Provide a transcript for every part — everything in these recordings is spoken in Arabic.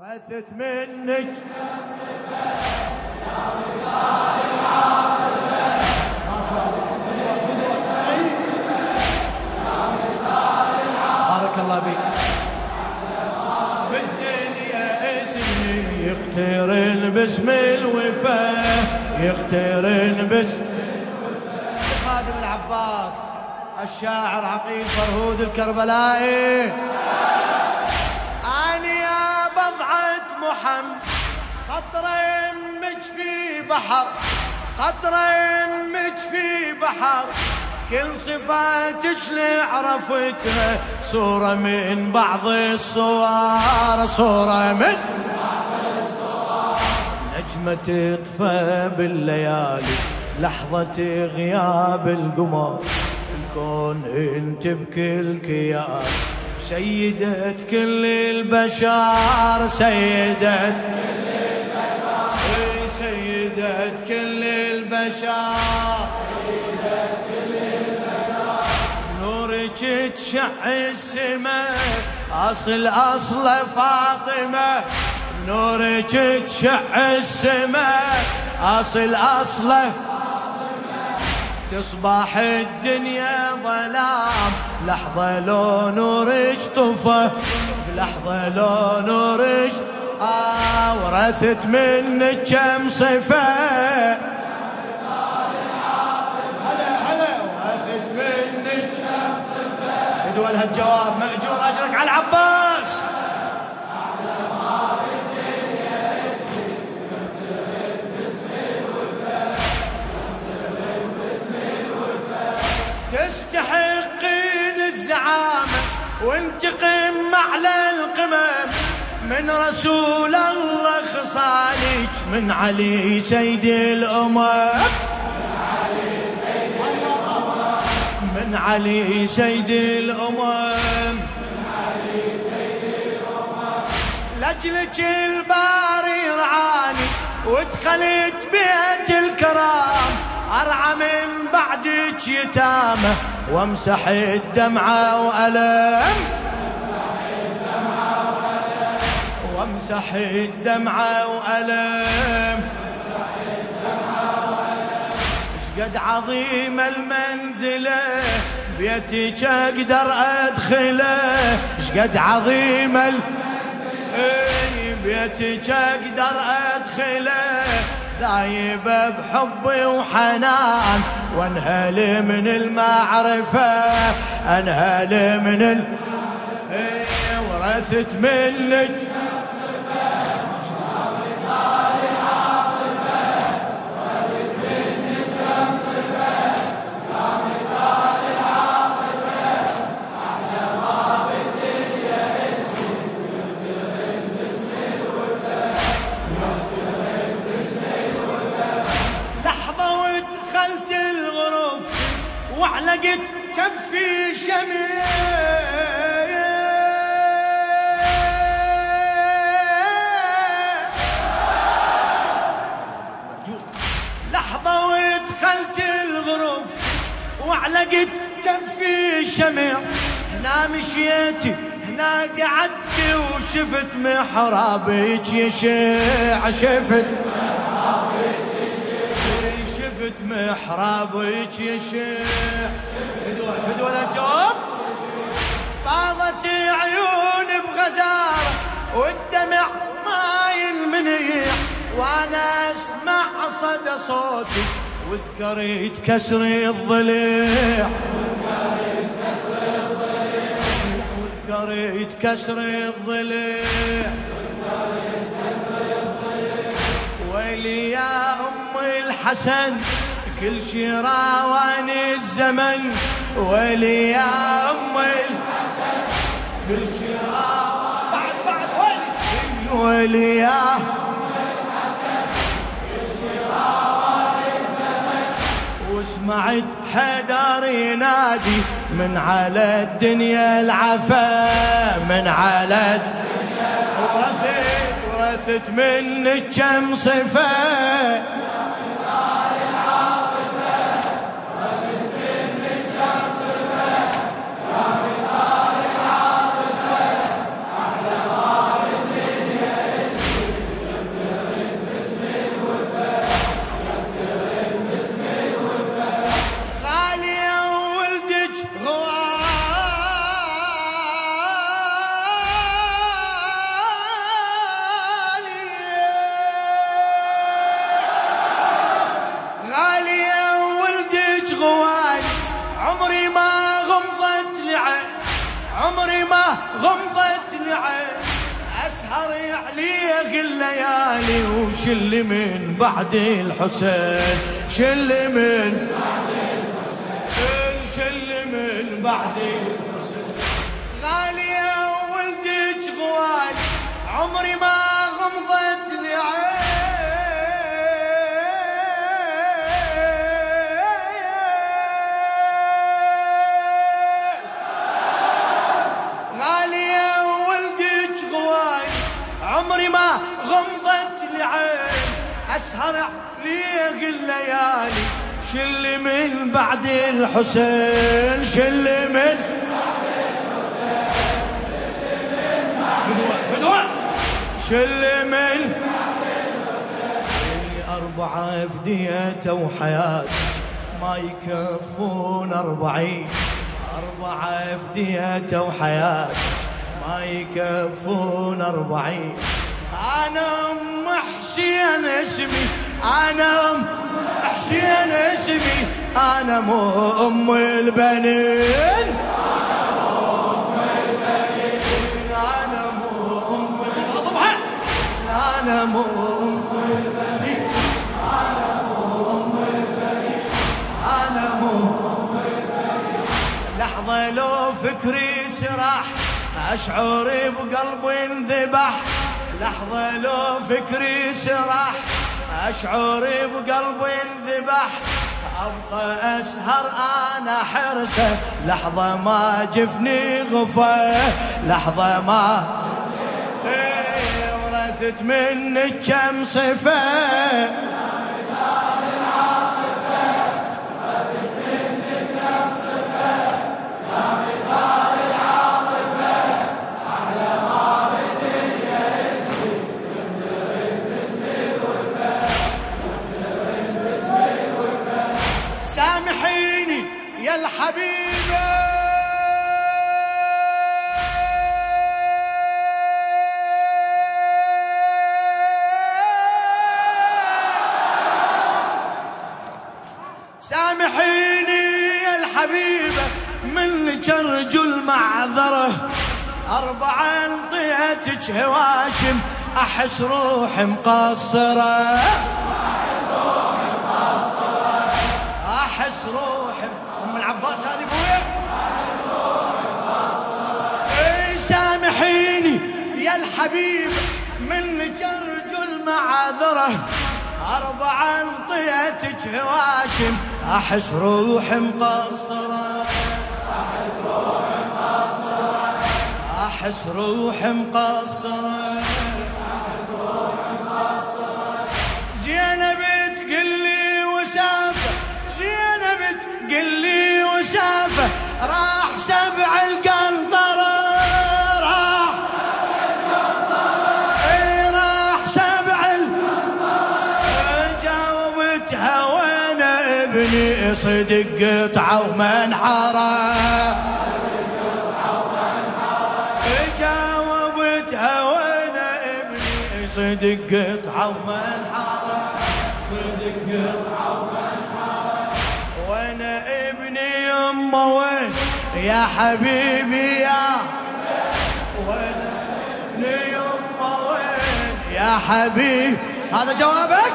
ورثت منك. بارك الله بك بالدنيا اسمي يختارن باسم الوفاء يختارن باسم خادم العباس الشاعر عقيل فرهود الكربلائي. محمد. قطرة يمك في بحر قطرة يمك في بحر. كل صفاتك اللي عرفتها صورة من بعض الصور صورة من نجمة تطفى بالليالي لحظة غياب القمر. الكون انت بكل كيان سيدة كل البشر سيدة كل البشر سيدة كل البشر. نورك تشع السماء أصل أصل فاطمة. نورك تشع السماء أصل اصله تصبح الدنيا ظلام لحظة لو نورك طفى بلحظة لو نورك آه ورثت منك كم صفة هلا هلا ورثت منك كم صفة ادوى الجواب مأجور وانتقم على القمم. من رسول الله خصالك من علي سيد الأمم. من علي سيد الأمم. لجلك الباري رعاني ودخلت بيت الكرام. أرعى من بعدك يتامة وامسح الدمعة وألم. وامسح الدمعة وألم. قد عظيم المنزلة بيتك أقدر أدخله. قد عظيم ال... إي بيتك أقدر أدخله. ذايب بحبي وحنان وانهل من المعرفة انهل من ال... إي ورثت منك لحظة ودخلت الغرف وعلقت كفي شمع. هنا مشيت هنا قعدت وشفت محرابك يشع شفت شفت محرابك يشع فدوى الجواب فاضت عيون بغزارة والدمع ما ينمنيع وأنا أسمع صدى صوتك وذكرت كسر الضليع. وذكرت كسر الضليع. ويلي يا أم الحسن كل شي راواني الزمن. ويلي يا أم الحسن كل شي راواني بعد بعد ويلي ويلي يا وسمعت حدار ينادي من على الدنيا العفا من على الدنيا ورثت ورثت منك كم صفه عليه الليالي وشل من بعد الحسين شل من بعد الحسين شل من بعد الحسين. غالية ولدك غوالي عمري ما غمضت اسهر عليه الليالي شل من بعد الحسين شل من فدوة شل من أربعة فدية وحياة ما يكفون أربعين. أربعة فدية وحياة ما يكفون أربعين. أنا أم حسين اسمي أنا أم حسين اسمي أنا مو أم البنين. أنا مو أم البنين. أنا مو أم البنين. أنا مو أم البنين أنا مو البنين لحظة لو فكري سراح أشعر بقلبي انذبح لحظة لو فكري سرح أشعر بقلبي انذبح. أبقى أسهر أنا حرسة لحظة ما جفني غفة. لحظة ما إيه، ورثت منك كم صفة. من جرج المعذرة. أربعة انطيتك هواشم أحس روحي مقصرة. أحس روحي العباس هذه أبويا؟ إي سامحيني يا الحبيب من جرج المعذرة. أربع انطيتك هواشم أحس روحي مقصرة. أحس روحي مقصرة. زينب تقول لي وسافة زينب تقول لي وشافة. راح سبع القنطرة راح. إي راح سبع وأنا ابني صدق قطعة ومنحرة. صدق قطعة ومنحرة صدق قطعة ومنحرة وأنا ابني يما وين؟ يا حبيبي يا وأنا ابني يما وين؟ يا حبيبي هذا جوابك؟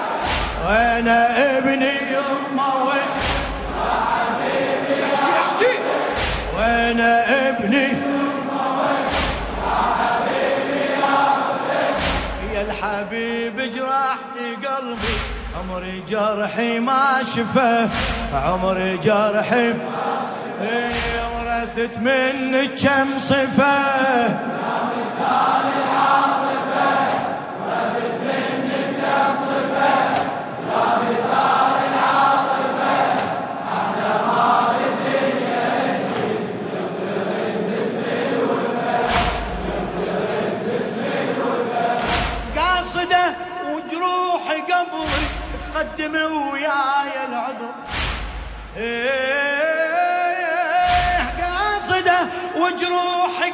وأنا ابني يما وين؟ يا حبيبي احكي احكي وأنا ابني يا الحبيب جرحت قلبي عمري جرحي ما شفه عمري جرحي إيه، ورثت منك كم صفة.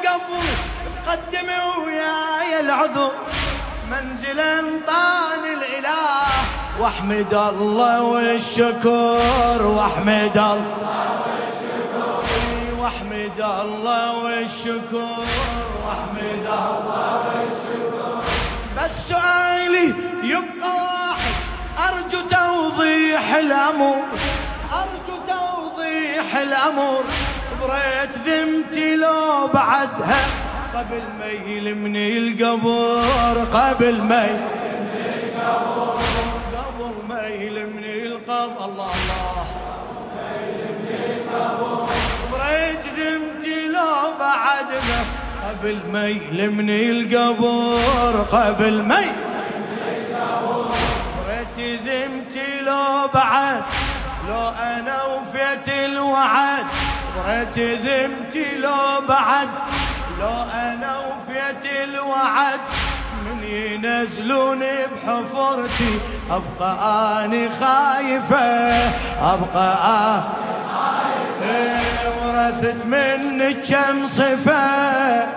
قبل تقدم وياي العذر منزل انطان الإله واحمد الله والشكر واحمد الله والشكر واحمد الله والشكر واحمد الله والشكر. بس سؤالي يبقى واحد أرجو توضيح الأمور أرجو توضيح الأمور. بريت ذمتي لو بعدها. قبل ما يلمني القبر قبل ما يلمني القبر قبل ما يلمني القبر. الله الله. بريت ذمتي لو بعدها. قبل ما يلمني القبر قبل ما ذمتي لو بعد. لو أنا وفيت الوعد. بريت ذمتي لو بعد لو أنا وفيت الوعد من ينزلوني بحفرتي. أبقى أني خايفة أبقى أني ورثت منك كم صفة.